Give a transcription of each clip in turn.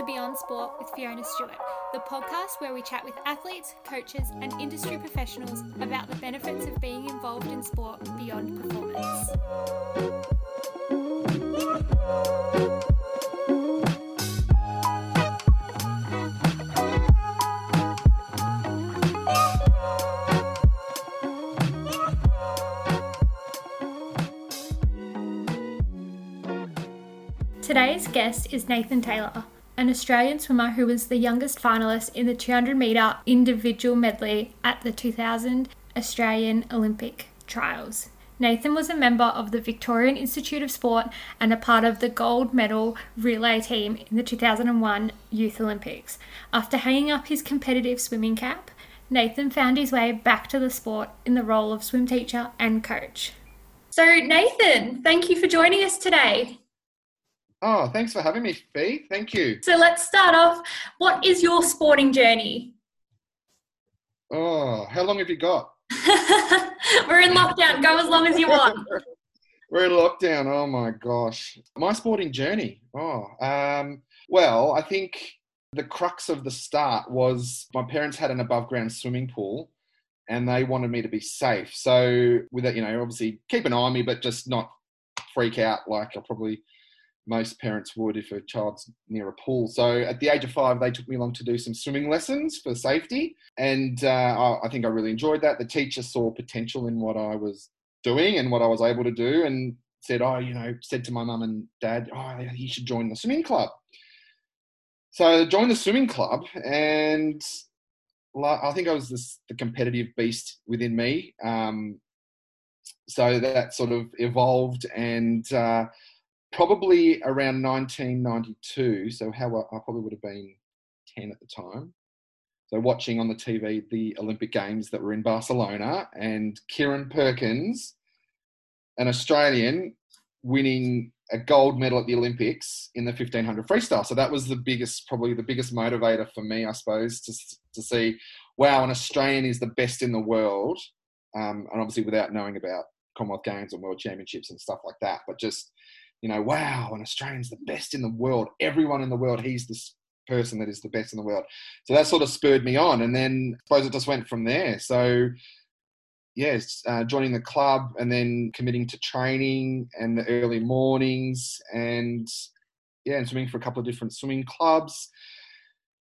to Beyond Sport with Fiona Stewart, the podcast where we chat with athletes, coaches, and industry professionals about the benefits of being involved in sport beyond performance. Today's guest is Nathan Taylor, an Australian swimmer who was the youngest finalist in the 200 metre individual medley at the 2000 Australian Olympic Trials. Nathan was a member of the Victorian Institute of Sport and a part of the gold medal relay team in the 2001 Youth Olympics. After hanging up his competitive swimming cap, Nathan found his way back to the sport in the role of swim teacher and coach. So, Nathan, thank you for joining us today. Oh, thanks for having me, Fee. Thank you. So let's start off. What is your sporting journey? Oh, how long have you got? We're in lockdown. Go as long as you want. We're in lockdown. Oh my gosh. My sporting journey. Oh, um, well, I think the crux of the start was my parents had an above ground swimming pool and they wanted me to be safe. So, with that, you know, obviously keep an eye on me, but just not freak out like I probably most parents would if a child's near a pool. So at the age of five, they took me along to do some swimming lessons for safety. And uh, I think I really enjoyed that. The teacher saw potential in what I was doing and what I was able to do and said, oh, you know, said to my mum and dad, oh, he should join the swimming club. So I joined the swimming club and I think I was this, the competitive beast within me. Um, so that sort of evolved and uh, probably around 1992. So how I probably would have been 10 at the time. So watching on the TV the Olympic Games that were in Barcelona and Kieren Perkins, an Australian, winning a gold medal at the Olympics in the 1500 freestyle. So that was the biggest, probably the biggest motivator for me, I suppose, to, to see, wow, an Australian is the best in the world. Um, and obviously without knowing about Commonwealth Games and World Championships and stuff like that, but just you know, wow, an Australian's the best in the world. Everyone in the world, he's this person that is the best in the world. So that sort of spurred me on. And then I suppose it just went from there. So, yes, uh, joining the club and then committing to training and the early mornings and, yeah, and swimming for a couple of different swimming clubs,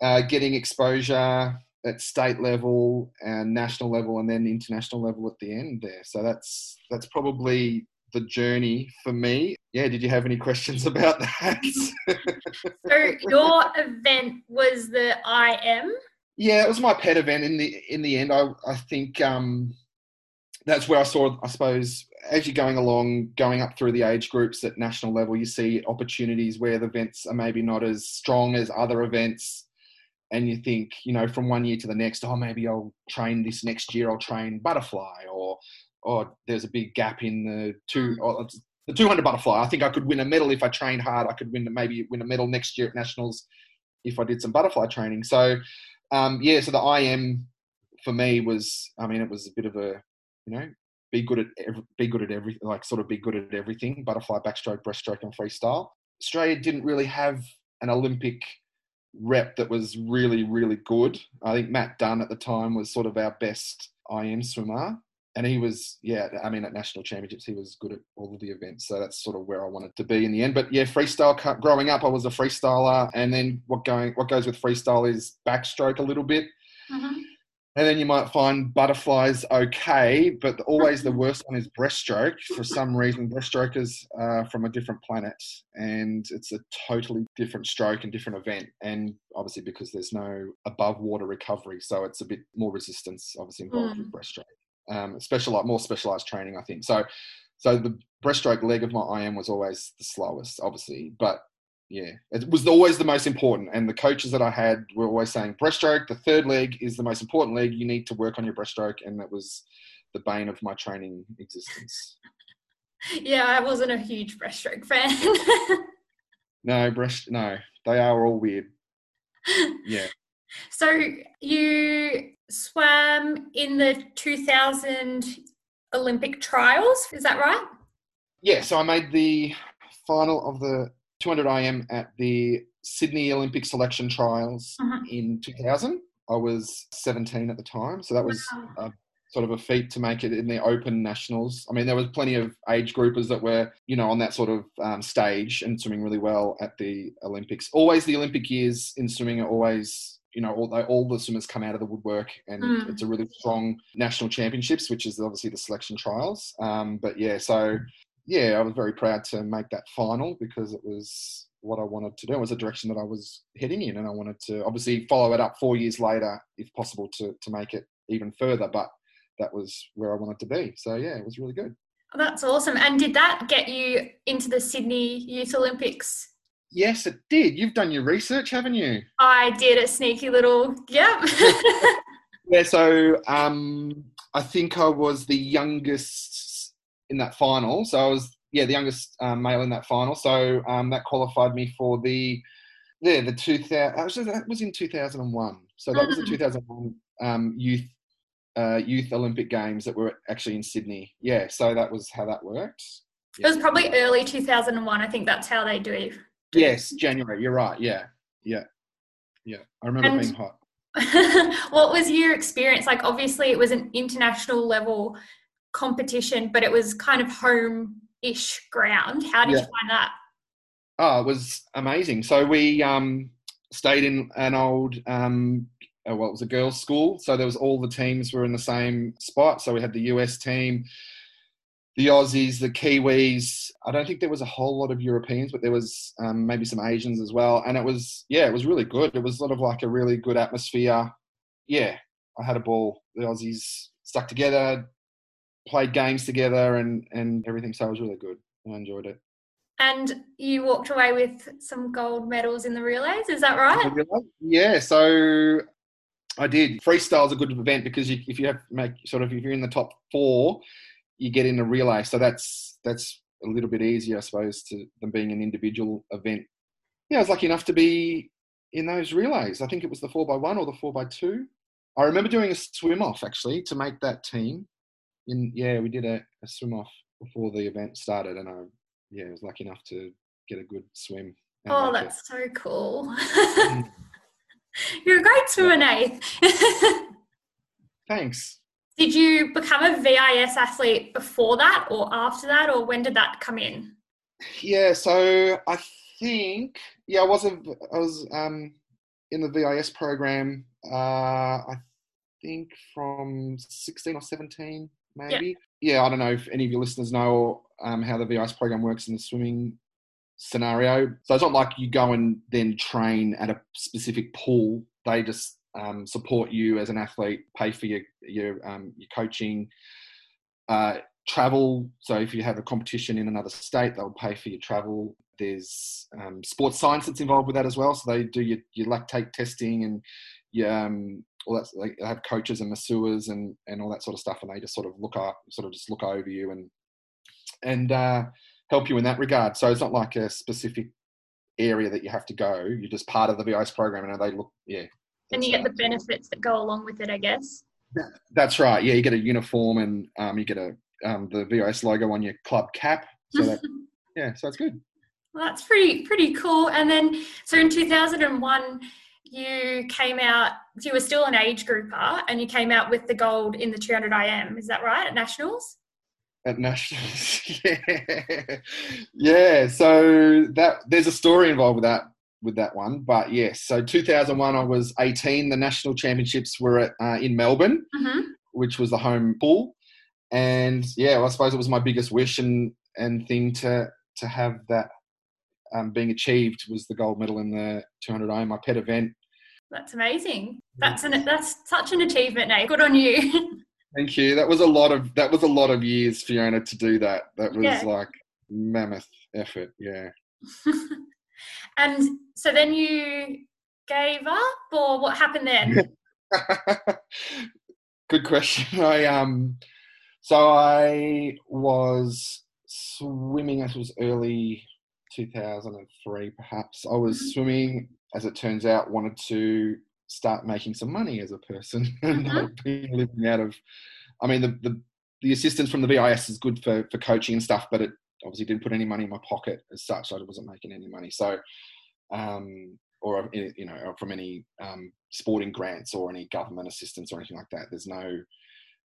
uh, getting exposure at state level and national level and then international level at the end there. So that's that's probably the journey for me. Yeah, did you have any questions about that? so your event was the IM. Yeah, it was my pet event. In the in the end, I I think um, that's where I saw. I suppose as you're going along, going up through the age groups at national level, you see opportunities where the events are maybe not as strong as other events. And you think, you know, from one year to the next, oh, maybe I'll train this next year. I'll train butterfly, or oh, there's a big gap in the two, oh, the 200 butterfly. I think I could win a medal if I trained hard. I could win maybe win a medal next year at nationals if I did some butterfly training. So um, yeah, so the IM for me was, I mean, it was a bit of a, you know, be good at every, be good at everything, like sort of be good at everything: butterfly, backstroke, breaststroke, and freestyle. Australia didn't really have an Olympic rep that was really, really good. I think Matt Dunn at the time was sort of our best IM swimmer and he was yeah i mean at national championships he was good at all of the events. So that's sort of where i wanted to be in the end. But yeah freestyle growing up i was a freestyler. And then what going what goes with freestyle is backstroke a little bit. Mm-hmm. and then you might find butterflies okay but always the worst one is breaststroke. For some reason breaststroke is uh, from a different planet and it's a totally different stroke and different event. And obviously because there's no above water recovery so it's a bit more resistance obviously involved mm. with breaststroke um, special, more specialized training, I think. So, so the breaststroke leg of my IM was always the slowest, obviously, but yeah, it was always the most important. And the coaches that I had were always saying, breaststroke, the third leg is the most important leg. You need to work on your breaststroke, and that was the bane of my training existence. Yeah, I wasn't a huge breaststroke fan. no, breast, no, they are all weird. Yeah. So you swam in the 2000 Olympic trials, is that right? Yeah, so I made the final of the 200 IM at the Sydney Olympic selection trials Mhm. in 2000. I was 17 at the time, so that was Wow. a, sort of a feat to make it in the Open Nationals. I mean, there was plenty of age groupers that were, you know, on that sort of um, stage and swimming really well at the Olympics. Always the Olympic years in swimming are always, you know, all, all the swimmers come out of the woodwork, and Mm. it's a really strong national championships, which is obviously the selection trials. Um, but yeah, so yeah, I was very proud to make that final because it was what I wanted to do. It was a direction that I was heading in, and I wanted to obviously follow it up four years later, if possible, to to make it even further. But that was where I wanted to be. So yeah, it was really good. That's awesome. And did that get you into the Sydney Youth Olympics? Yes, it did. You've done your research, haven't you? I did a sneaky little, yep. Yeah. So um, I think I was the youngest in that final. So I was yeah the youngest um, male in that final. So um, that qualified me for the yeah the two thousand. Actually, that was in two thousand and one. So that was the Mm. two thousand one um, youth. Uh, youth Olympic Games that were actually in Sydney. Yeah, so that was how that worked. It was probably early 2001. I think that's how they do it. Yes, January. You're right. Yeah, yeah, yeah. I remember And- being hot. what was your experience like? Obviously, it was an international level competition, but it was kind of home ish ground. How did you find that? Oh, it was amazing. So we um, stayed in an old, um, uh, well, it was a girls' school. So there was all the teams were in the same spot. So we had the US team, the Aussies, the Kiwis. I don't think there was a whole lot of Europeans, but there was um, maybe some Asians as well. And it was, yeah, it was really good. It was sort of like a really good atmosphere. Yeah, I had a ball. The Aussies stuck together, played games together, and and everything. So it was really good. I enjoyed it. And you walked away with some gold medals in the relays, is that right? Yeah, so I did. Freestyle is a good event because you, if you have make sort of if you're in the top four, you get in a relay. So that's that's a little bit easier, I suppose, to than being an individual event. Yeah, I was lucky enough to be in those relays. I think it was the four by one or the four by two. I remember doing a swim off actually to make that team. In yeah, we did a, a swim off before the event started, and I yeah was lucky enough to get a good swim. Oh, make it. that's so cool. Mm. You're a great swimmer, Nath. Thanks. Did you become a VIS athlete before that or after that, or when did that come in? Yeah, so I think yeah, I was a, I was um in the VIS program. Uh, I think from sixteen or seventeen, maybe. Yeah. yeah. I don't know if any of your listeners know um, how the VIS program works in the swimming scenario. So it's not like you go and then train at a specific pool. They just um, support you as an athlete, pay for your your um, your coaching. Uh, travel. So if you have a competition in another state, they'll pay for your travel. There's um, sports science that's involved with that as well. So they do your, your lactate testing and your, um, all that. They have coaches and masseurs and, and all that sort of stuff, and they just sort of look up, sort of just look over you and and uh, help you in that regard. So it's not like a specific area that you have to go. You're just part of the VIS program, and they look, yeah. And you get the benefits that go along with it, I guess. That's right. Yeah, you get a uniform and um, you get a um, the VIS logo on your club cap. So that yeah, so it's good. Well, that's pretty pretty cool. And then, so in 2001, you came out. You were still an age grouper, and you came out with the gold in the 200 IM. Is that right at nationals? At nationals, yeah, yeah. So that there's a story involved with that with that one, but yes. So 2001, I was 18. The national championships were at uh, in Melbourne, Mm-hmm. which was the home pool, and yeah, well, I suppose it was my biggest wish and and thing to to have that um, being achieved was the gold medal in the 200 IM, my pet event. That's amazing. That's an that's such an achievement, Nate. Good on you. Thank you. That was a lot of that was a lot of years, Fiona, to do that. That was Yeah. like mammoth effort. Yeah. and so then you gave up, or what happened then? Good question. I um, so I was swimming. It was early 2003, perhaps. I was Mhm. swimming. As it turns out, wanted to start making some money as a person and not be living out of. I mean, the, the the assistance from the VIS is good for for coaching and stuff, but it obviously didn't put any money in my pocket as such. I wasn't making any money, so um, or you know from any um, sporting grants or any government assistance or anything like that. There's no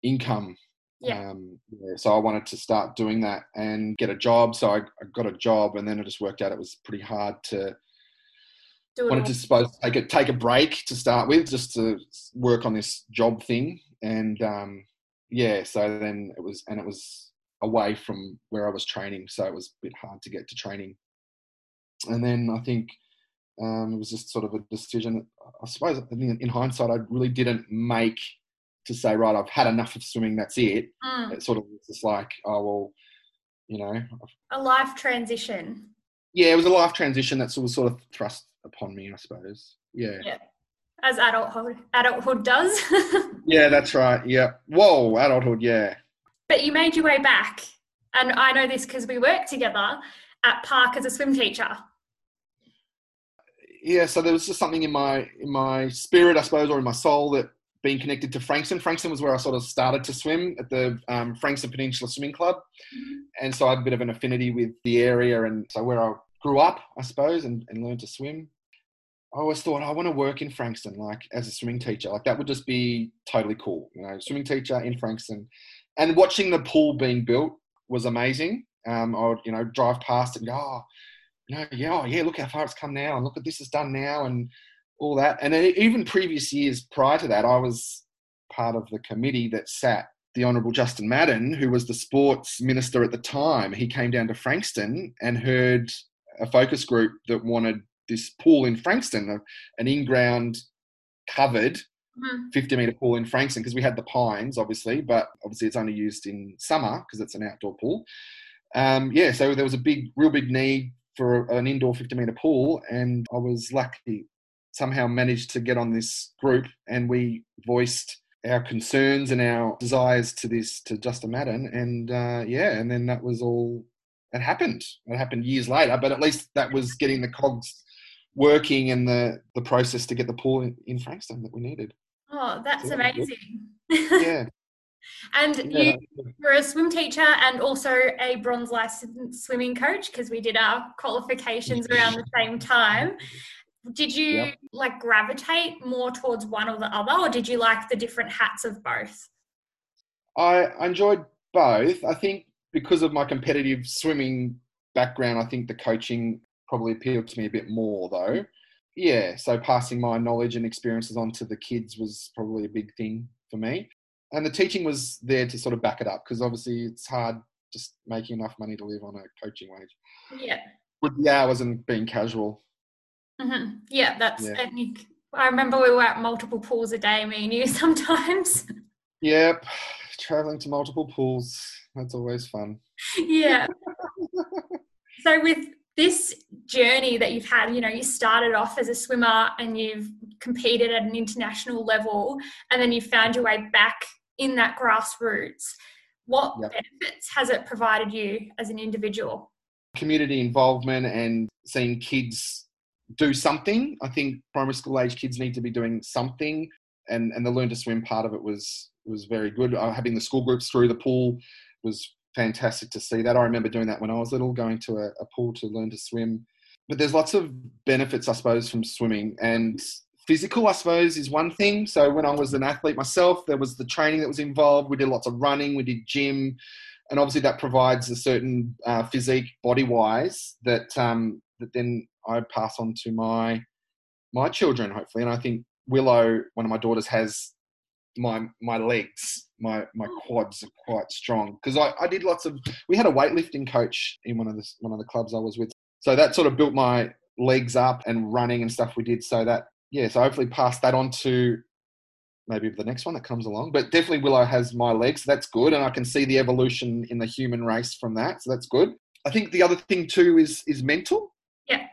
income. Yeah. Um, yeah, so I wanted to start doing that and get a job. So I, I got a job, and then it just worked out. It was pretty hard to Do it wanted all. to suppose take a take a break to start with, just to work on this job thing, and um, yeah. So then it was, and it was away from where I was training, so it was a bit hard to get to training. And then I think um, it was just sort of a decision. I suppose in, in hindsight, I really didn't make to say, right, I've had enough of swimming. That's it. Mm, It sort of was just like, oh well, you know, a life transition. yeah. It was a life transition that sort of sort of thrust upon me, I suppose. Yeah. Yeah. As adulthood adulthood does. Yeah, that's right. Yeah. Whoa, adulthood. Yeah. But you made your way back. And I know this because we worked together at Park as a swim teacher. Yeah. So there was just something in my in my spirit, I suppose, or in my soul that being connected to Frankston. Frankston was where I sort of started to swim at the um, Frankston Peninsula Swimming Club, and so I had a bit of an affinity with the area, and so where I grew up, I suppose, and, and learned to swim. I always thought I want to work in Frankston, like as a swimming teacher. Like that would just be totally cool, you know, swimming teacher in Frankston, and watching the pool being built was amazing. Um, I would, you know, drive past and go, oh, you know, yeah, oh, yeah, look how far it's come now, and look at this is done now, and all that. And then even previous years prior to that, I was part of the committee that sat the Honourable Justin Madden, who was the sports minister at the time. He came down to Frankston and heard a focus group that wanted this pool in Frankston, an in-ground covered Mhm. 50 meter pool in Frankston because we had the pines, obviously, but obviously it's only used in summer because it's an outdoor pool. Um, yeah, so there was a big, real big need for an indoor 50 meter pool, and I was lucky somehow managed to get on this group, and we voiced our concerns and our desires to this to Justin Madden, and uh, yeah, and then that was all. It happened. It happened years later, but at least that was getting the cogs working and the the process to get the pool in, in Frankston that we needed. Oh, that's amazing. Yeah, and yeah, you were a swim teacher and also a bronze licensed swimming coach because we did our qualifications around the same time. Did you Yep. like gravitate more towards one or the other, or did you like the different hats of both? I enjoyed both. I think because of my competitive swimming background, I think the coaching probably appealed to me a bit more though. Yeah, so passing my knowledge and experiences on to the kids was probably a big thing for me. And the teaching was there to sort of back it up because obviously it's hard just making enough money to live on a coaching wage Yeah. with the hours and being casual. hmm Yeah, that's. Yeah. You, I remember we were at multiple pools a day, me and you sometimes. Yep, traveling to multiple pools. That's always fun. yeah. so with this journey that you've had, you know, you started off as a swimmer and you've competed at an international level, and then you found your way back in that grassroots. What Yep. benefits has it provided you as an individual? community involvement and seeing kids do something. I think primary school age kids need to be doing something, and and the learn to swim part of it was was very good. Uh, having the school groups through the pool was fantastic to see that. I remember doing that when I was little, going to a, a pool to learn to swim. But there's lots of benefits, I suppose, from swimming and. Physical, I suppose, is one thing. So when I was an athlete myself, there was the training that was involved. We did lots of running, we did gym, and obviously that provides a certain uh, physique body wise that um, that then I pass on to my my children hopefully and I think Willow one of my daughters has my my legs my my quads are quite strong because I, I did lots of we had a weightlifting coach in one of the one of the clubs I was with so that sort of built my legs up and running and stuff we did so that yeah so hopefully pass that on to maybe the next one that comes along. But definitely Willow has my legs. So that's good, and I can see the evolution in the human race from that. So that's good. I think the other thing too is is mental. Yeah.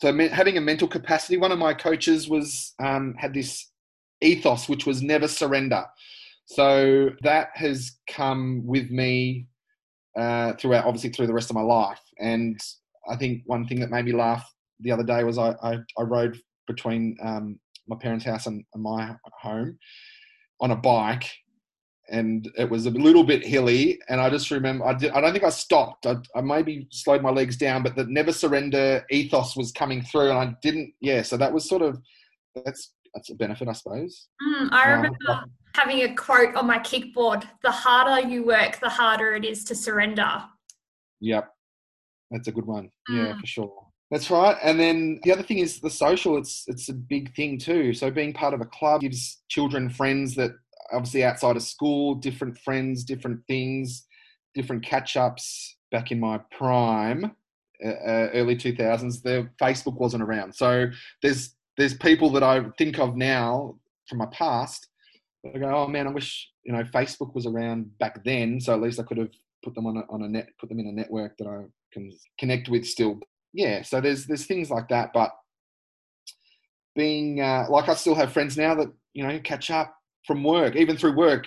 So having a mental capacity. One of my coaches was um, had this ethos, which was never surrender. So that has come with me uh, throughout, obviously through the rest of my life. And I think one thing that made me laugh the other day was I I, I rode between um, my parents' house and, and my home on a bike, and it was a little bit hilly. And I just remember, I, did, I don't think I stopped. I, I maybe slowed my legs down, but the never surrender ethos was coming through, and I didn't. Yeah, so that was sort of that's that's a benefit, I suppose. Mm, I remember um, having a quote on my kickboard: "The harder you work, the harder it is to surrender." Yep, that's a good one. Mm. Yeah, for sure. That's right. And then the other thing is the social. It's it's a big thing too. So being part of a club gives children friends that obviously outside of school, different friends, different things, different catch ups. Back in my prime, uh, uh early two thousands, the Facebook wasn't around. So there's there's people that I think of now from my past. I go, oh man, I wish you know Facebook was around back then. So at least I could have put them on a, on a net, put them in a network that I can connect with still yeah, so there's there's things like that, but being uh, like I still have friends now that you know catch up from work, even through work.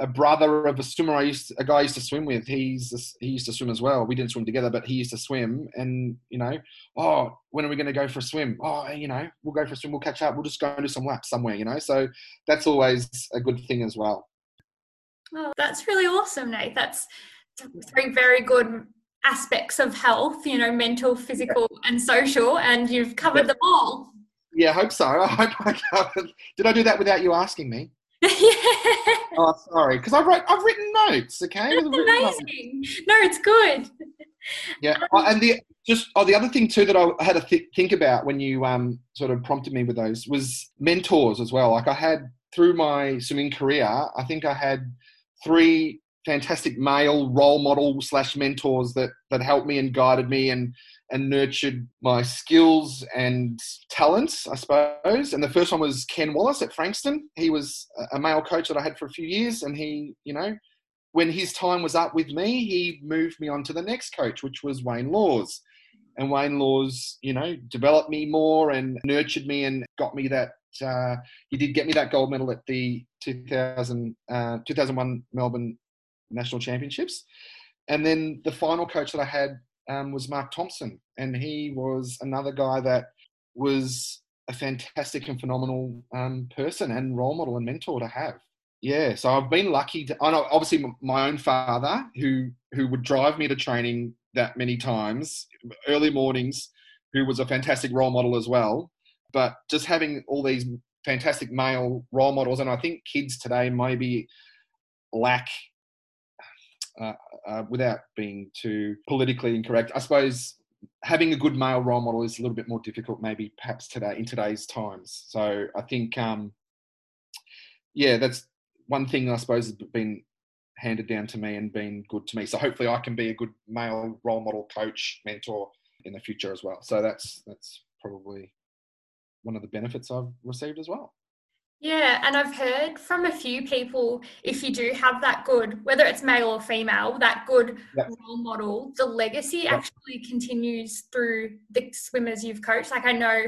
A brother of a swimmer I used to, a guy I used to swim with. He's he used to swim as well. We didn't swim together, but he used to swim. And you know, oh, when are we going to go for a swim? Oh, eh, you know, we'll go for a swim. We'll catch up. We'll just go and do some laps somewhere. You know, so that's always a good thing as well. Oh, that's really awesome, Nate. That's three very good aspects of health, you know, mental, physical, and social, and you've covered them all. Yeah, I hope so. I hope I covered. Did I do that without you asking me? Oh, sorry, because I've wrote, I've written notes. Okay, that's amazing. Notes. No, it's good. Yeah, um, and the just oh, the other thing too that I had to th- think about when you um sort of prompted me with those was mentors as well. Like I had through my swimming career, I think I had three fantastic male role model slash mentors that that helped me and guided me and and nurtured my skills and talents, I suppose. And the first one was Ken Wallace at Frankston. He was a male coach that I had for a few years, and he, you know, when his time was up with me, he moved me on to the next coach, which was Wayne Laws. And Wayne Laws, you know, developed me more and nurtured me and got me that. Uh, he did get me that gold medal at the 2000, uh, 2001 Melbourne national championships. And then the final coach that I had um, was Mark Thompson, and he was another guy that was a fantastic and phenomenal um, person and role model and mentor to have. Yeah, so I've been lucky to. I know, obviously, my own father, who who would drive me to training that many times, early mornings, who was a fantastic role model as well. But just having all these fantastic male role models, and I think kids today maybe lack uh, uh, without being too politically incorrect, I suppose having a good male role model is a little bit more difficult, maybe perhaps today in today's times. So I think, um, yeah, that's one thing I suppose has been handed down to me and been good to me. So hopefully I can be a good male role model, coach, mentor in the future as well. So that's that's probably one of the benefits I've received as well. Yeah, and I've heard from a few people if you do have that good, whether it's male or female, that good yep. role model, the legacy yep. actually continues through the swimmers you've coached. Like I know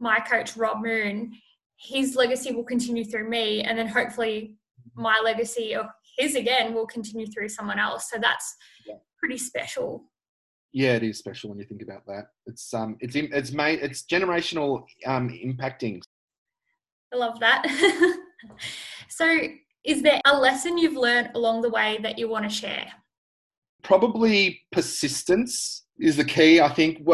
my coach, Rob Moon, his legacy will continue through me, and then hopefully my legacy or his again will continue through someone else. So that's yep. pretty special. Yeah, it is special when you think about that. It's um, it's it's made it's generational um impacting. I love that. so, is there a lesson you've learned along the way that you want to share? Probably persistence is the key. I think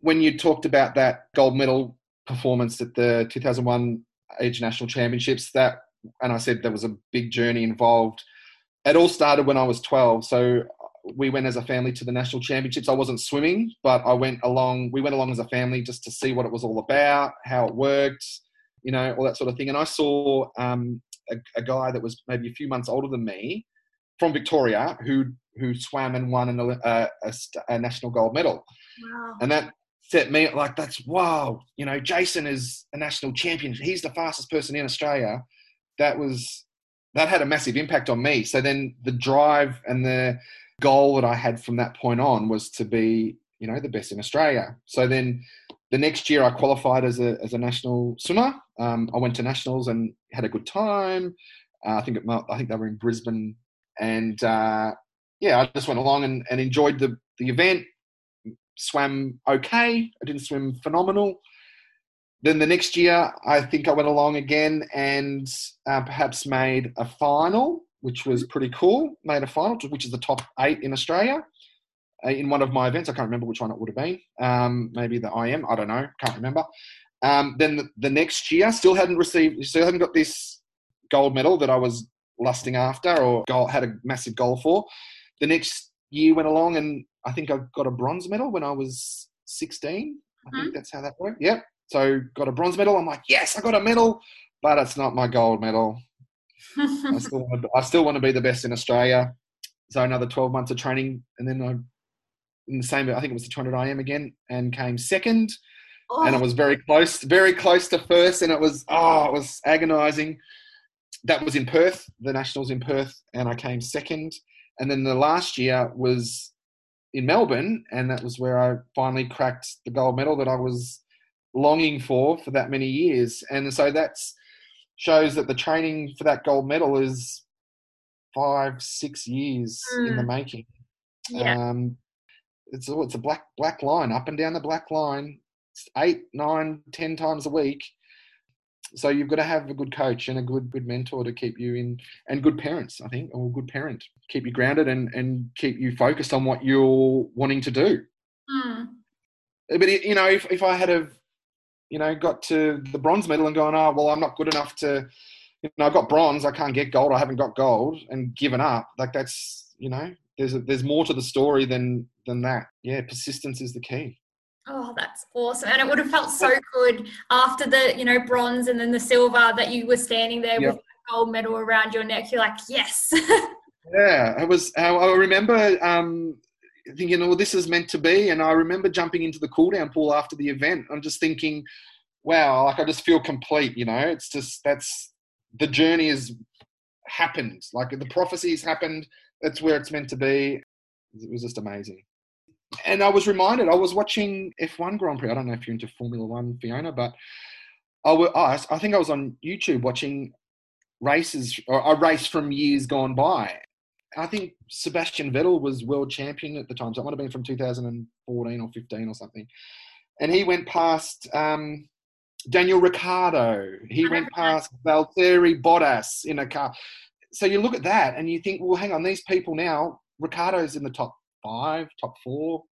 when you talked about that gold medal performance at the 2001 Age National Championships, that and I said there was a big journey involved. It all started when I was 12. So we went as a family to the national championships. I wasn't swimming, but I went along. We went along as a family just to see what it was all about, how it worked, you know, all that sort of thing. And I saw um, a, a, guy that was maybe a few months older than me from Victoria who who swam and won an, a, a, a national gold medal. Wow. And that set me like, that's wow, you know, Jason is a national champion. He's the fastest person in Australia. That was that had a massive impact on me. So then the drive and the goal that I had from that point on was to be, you know, the best in Australia. So then the next year I qualified as a, as a national swimmer. Um, I went to nationals and had a good time. Uh, I think it, I think they were in Brisbane, and uh, yeah, I just went along and, and enjoyed the the event. Swam okay. I didn't swim phenomenal. Then the next year, I think I went along again and uh, perhaps made a final. which was pretty cool. Made a final, which is the top eight in Australia. Uh, in one of my events, I can't remember which one it would have been. Um, maybe the IM, I don't know, can't remember. Um, then the, the, next year, still hadn't received, still hadn't got this gold medal that I was lusting after or goal, had a massive goal for. The next year went along, and I think I got a bronze medal when I was 16. I think mm-hmm. that's how that worked. Yep. So got a bronze medal. I'm like, yes, I got a medal, but it's not my gold medal. I still want to, I still want to be the best in Australia. So another 12 months of training, and then I in the same. I think it was the 200 IM again, and came second. Oh. And it was very close, very close to first, and it was oh, it was agonising. That was in Perth, the nationals in Perth, and I came second. And then the last year was in Melbourne, and that was where I finally cracked the gold medal that I was longing for for that many years. And so that shows that the training for that gold medal is five, six years mm. in the hmm. making. Yeah. Um, it's a, it's a black black line up and down the black line, eight, nine, ten times a week. So you've got to have a good coach and a good good mentor to keep you in, and good parents, I think, or a good parent, keep you grounded and and keep you focused on what you're wanting to do. Mm. But you know, if if I had have, you know, got to the bronze medal and gone, oh well, I'm not good enough to, you know, I've got bronze, I can't get gold, I haven't got gold, and given up, like that's you know, there's a, there's more to the story than than that. Yeah, persistence is the key. Oh, that's awesome. And it would have felt so good after the, you know, bronze and then the silver that you were standing there yep. with the gold medal around your neck. You're like, yes. yeah, it was, I remember um, thinking, well, this is meant to be. And I remember jumping into the cool down pool after the event. I'm just thinking, wow, like I just feel complete, you know, it's just, that's, the journey has happened. Like the prophecies happened. That's where it's meant to be. It was just amazing and I was reminded, I was watching F1 Grand Prix. I don't know if you're into Formula One, Fiona, but I, was, I think I was on YouTube watching races, or a race from years gone by. I think Sebastian Vettel was world champion at the time, so it might have been from 2014 or 15 or something. And he went past um, Daniel Ricciardo. He went past Valtteri Bottas in a car. So you look at that and you think, well, hang on, these people now, Ricciardo's in the top five, top four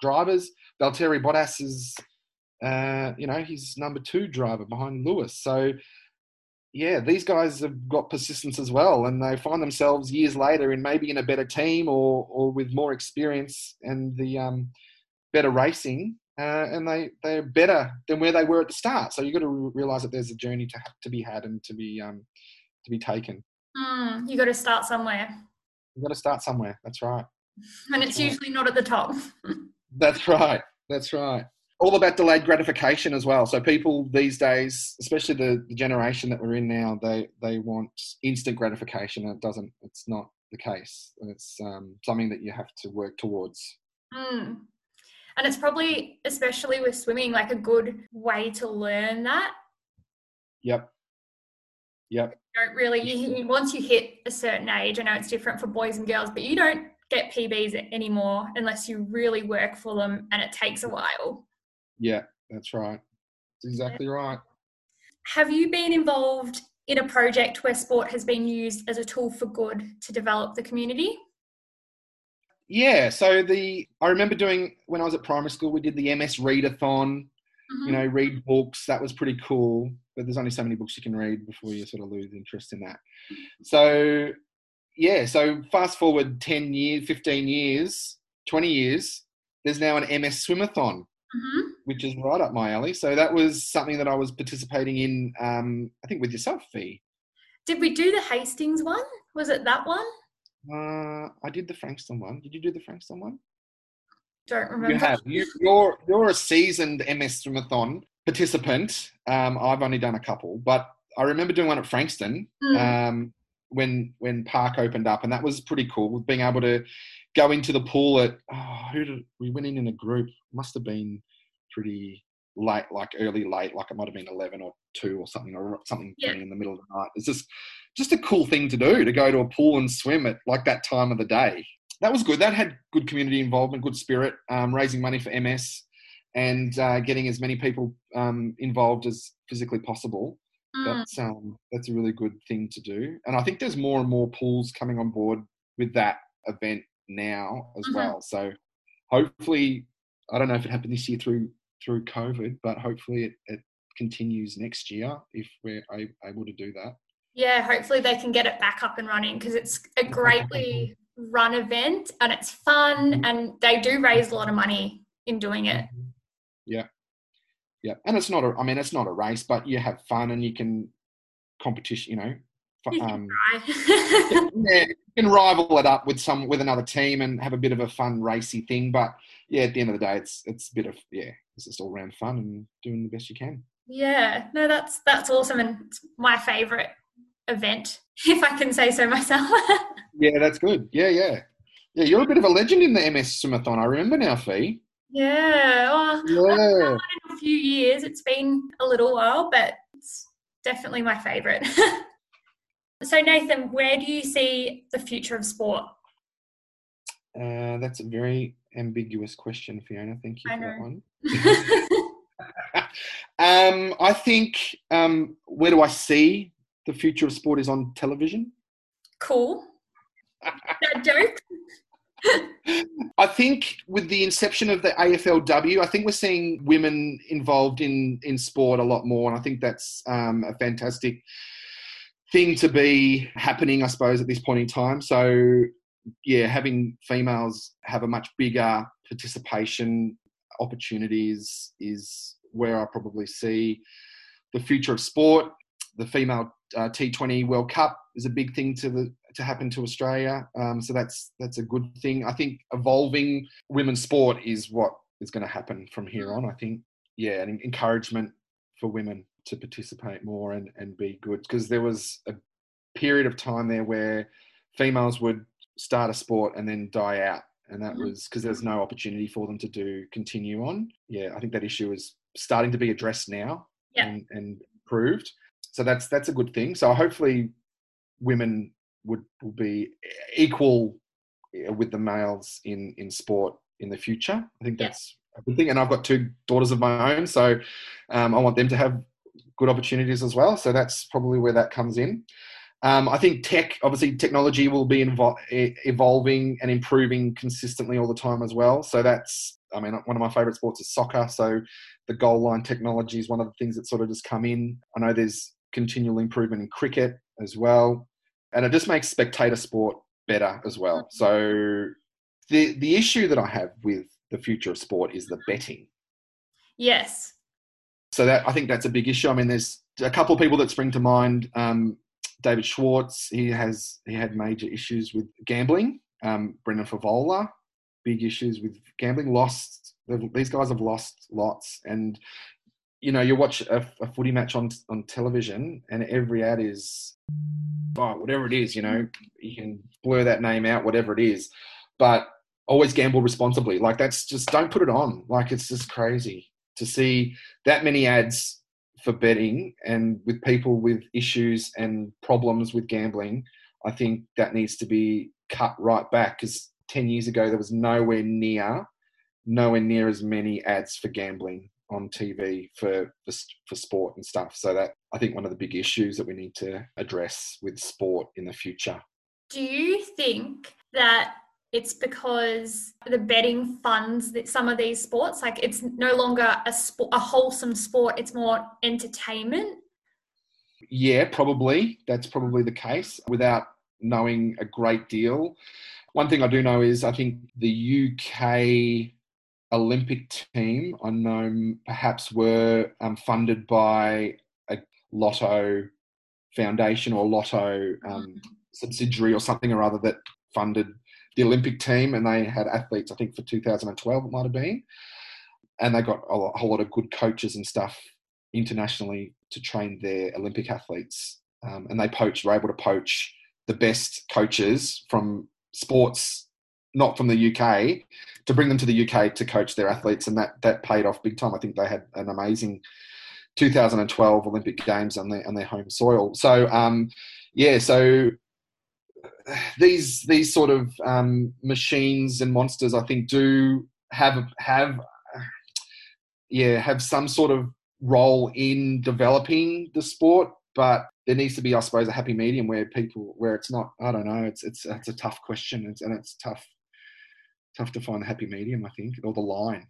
drivers. Valtteri Bottas is, uh, you know, he's number two driver behind Lewis. So, yeah, these guys have got persistence as well, and they find themselves years later in maybe in a better team or or with more experience and the um, better racing, uh, and they they're better than where they were at the start. So you've got to realize that there's a journey to have, to be had and to be um, to be taken. Mm, you got to start somewhere. You've got to start somewhere. That's right. And it's usually not at the top. That's right. That's right. All about delayed gratification as well. So people these days, especially the, the generation that we're in now, they they want instant gratification. And it doesn't. It's not the case. And it's um, something that you have to work towards. Mm. And it's probably, especially with swimming, like a good way to learn that. Yep. Yep. You don't really, you, once you hit a certain age, I know it's different for boys and girls, but you don't get PBs anymore unless you really work for them and it takes a while. Yeah, that's right. That's exactly right. Have you been involved in a project where sport has been used as a tool for good to develop the community? Yeah, so the I remember doing when I was at primary school, we did the MS Readathon. Mm-hmm. You know, read books. That was pretty cool. But there's only so many books you can read before you sort of lose interest in that. So yeah, so fast forward 10 years, 15 years, 20 years, there's now an MS Swimathon, mm-hmm. which is right up my alley. So that was something that I was participating in, um, I think, with yourself, Fee. Did we do the Hastings one? Was it that one? Uh, I did the Frankston one. Did you do the Frankston one? Don't remember. You have. You, are you're, you're a seasoned MS Swimathon participant. Um, I've only done a couple, but I remember doing one at Frankston. Mm. Um, when when Park opened up, and that was pretty cool. Being able to go into the pool at oh, who did we went in in a group? Must have been pretty late, like early late, like it might have been eleven or two or something, or something yeah. in the middle of the night. It's just just a cool thing to do to go to a pool and swim at like that time of the day. That was good. That had good community involvement, good spirit, um, raising money for MS, and uh, getting as many people um, involved as physically possible. Mm. That's um that's a really good thing to do, and I think there's more and more pools coming on board with that event now as Mhm. well. So hopefully, I don't know if it happened this year through through COVID, but hopefully it, it continues next year if we're able to do that. Yeah, hopefully they can get it back up and running because it's a greatly run event and it's fun and they do raise a lot of money in doing it. Yeah, yeah, and it's not a. I mean, it's not a race, but you have fun and you can competition. You know, You can um, yeah, you can rival it up with some with another team and have a bit of a fun racy thing. But yeah, at the end of the day, it's it's a bit of yeah, it's just all around fun and doing the best you can. yeah, no, that's that's awesome and it's my favorite event, if I can say so myself. Yeah, that's good. Yeah, yeah, yeah. You're a bit of a legend in the MS Swimathon. I remember now, Fee. Yeah, well, Yeah, in a few years. It's been a little while, but it's definitely my favorite. so, Nathan, where do you see the future of sport? uh, that's a very ambiguous question, Fiona. Thank you I for that one. Um, I think um, where do I see the future of sport is on television. cool. That joke? I think with the inception of the AFLW, I think we're seeing women involved in in sport a lot more, and I think that's um, a fantastic thing to be happening, I suppose, at this point in time. So, yeah, having females have a much bigger participation opportunities is where I probably see the future of sport. The female uh, T20 World Cup is a big thing to the to happen to Australia. Um, so that's that's a good thing. I think evolving women's sport is what is going to happen from here on. I think yeah, and encouragement for women to participate more and and be good because there was a period of time there where females would start a sport and then die out and that Mhm. was because there's no opportunity for them to do continue on yeah i think that issue is starting to be addressed now Yeah. and, and improved so that's that's a good thing so hopefully women would will be equal eh, with the males in in sport in the future i think that's a good thing and i've got two daughters of my own so um, i want them to have good opportunities as well so that's probably where that comes in um, I think tech, obviously, technology will be invo- e- evolving and improving consistently all the time as well. So that's, I mean, one of my favourite sports is soccer. So the goal line technology is one of the things that sort of just come in. I know there's continual improvement in cricket as well, and it just makes spectator sport better as well. So the the issue that I have with the future of sport is the betting. Yes. So that I think that's a big issue. I mean, there's a couple of people that spring to mind. Um, David Schwarz, he has he had major issues with gambling. Um, Brendan Fevola, big issues with gambling. Lost these guys have lost lots, and you know you watch a, a footy match on on television, and every ad is oh, whatever it is. You know you can blur that name out, whatever it is, but always gamble responsibly. Like that's just don't put it on. Like it's just crazy to see that many ads for betting and with people with issues and problems with gambling, I think that needs to be cut right back because 10 years ago there was nowhere near, nowhere near as many ads for gambling on TV for, for for sport and stuff. So that I think one of the big issues that we need to address with sport in the future. Do you think that it's because the betting funds that some of these sports like it's no longer a sport a wholesome sport it's more entertainment Yeah, probably. That's probably the case without knowing a great deal. One thing I do know is I think the UK Olympic team, I know perhaps were um, funded by a Lotto foundation or Lotto um, subsidiary or something or other that funded the Olympic team, and they had athletes. I think for 2012 it might have been, and they got a whole lot of good coaches and stuff internationally to train their Olympic athletes. Um, and they poached, were able to poach the best coaches from sports, not from the UK, to bring them to the UK to coach their athletes, and that that paid off big time. I think they had an amazing 2012 Olympic Games on their on their home soil. So um, yeah, so these these sort of um, machines and monsters, I think, do have have yeah have some sort of role in developing the sport, but there needs to be, I suppose, a happy medium where people where it's not. I don't know. It's it's it's a tough question, it's, and it's tough tough to find the happy medium. I think, or the line.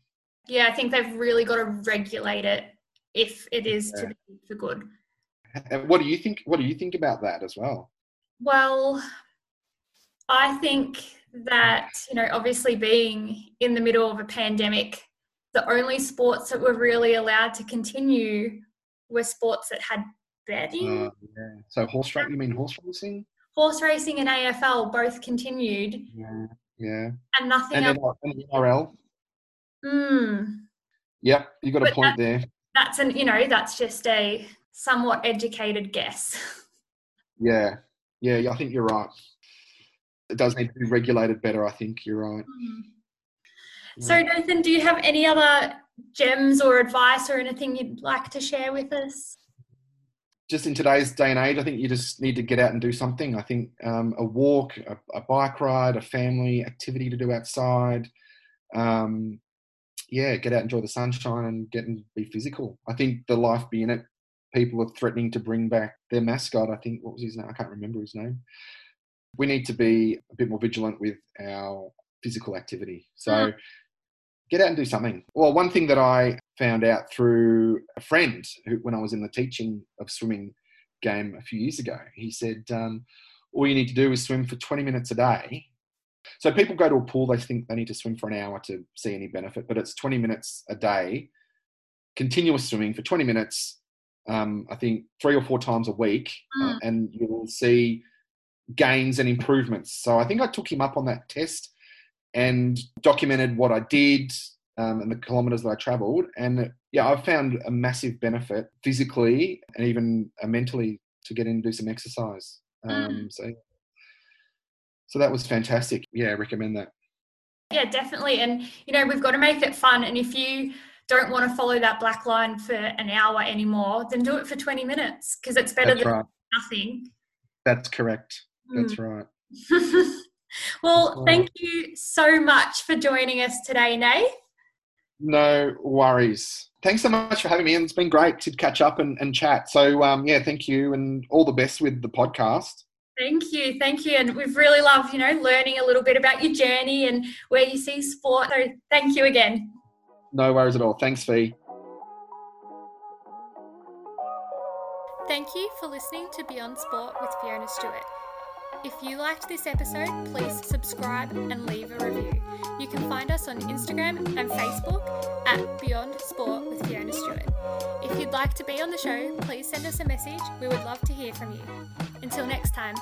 Yeah, I think they've really got to regulate it if it is yeah. to be for good. And what do you think? What do you think about that as well? Well, I think that you know, obviously, being in the middle of a pandemic, the only sports that were really allowed to continue were sports that had betting. Uh, yeah. So horse racing? You mean horse racing? Horse racing and AFL both continued. Yeah. Yeah. And nothing and else. NRL. Hmm. Yep, you got a point that, there. That's an you know that's just a somewhat educated guess. Yeah, yeah, I think you're right. It does need to be regulated better. I think you're right. Mm. So, Nathan, do you have any other gems or advice or anything you'd like to share with us? Just in today's day and age, I think you just need to get out and do something. I think um, a walk, a, a, bike ride, a family activity to do outside. Um, yeah, get out, enjoy the sunshine, and get and be physical. I think the life be in it. People are threatening to bring back their mascot. I think what was his name? I can't remember his name. We need to be a bit more vigilant with our physical activity. So. Mm get out and do something. Well, one thing that I found out through a friend who, when I was in the teaching of swimming game a few years ago, he said, um, all you need to do is swim for 20 minutes a day. So people go to a pool, they think they need to swim for an hour to see any benefit, but it's 20 minutes a day, continuous swimming for 20 minutes, um, I think three or four times a week, mm. uh, and you'll see gains and improvements. So I think I took him up on that test and documented what I did um, and the kilometers that I traveled. And yeah, I've found a massive benefit physically and even uh, mentally to get in and do some exercise. Um, mm. So, so that was fantastic. Yeah, I recommend that. Yeah, definitely. And you know, we've got to make it fun. And if you don't want to follow that black line for an hour anymore, then do it for 20 minutes because it's better That's than right. nothing. That's correct. That's mm. right. Well, thank you so much for joining us today, Nate. No worries. Thanks so much for having me. And it's been great to catch up and, and chat. So, um, yeah, thank you and all the best with the podcast. Thank you. Thank you. And we've really loved, you know, learning a little bit about your journey and where you see sport. So, thank you again. No worries at all. Thanks, Fee. Thank you for listening to Beyond Sport with Fiona Stewart. If you liked this episode, please subscribe and leave a review. You can find us on Instagram and Facebook at Beyond Sport with Fiona Stewart. If you'd like to be on the show, please send us a message. We would love to hear from you. Until next time.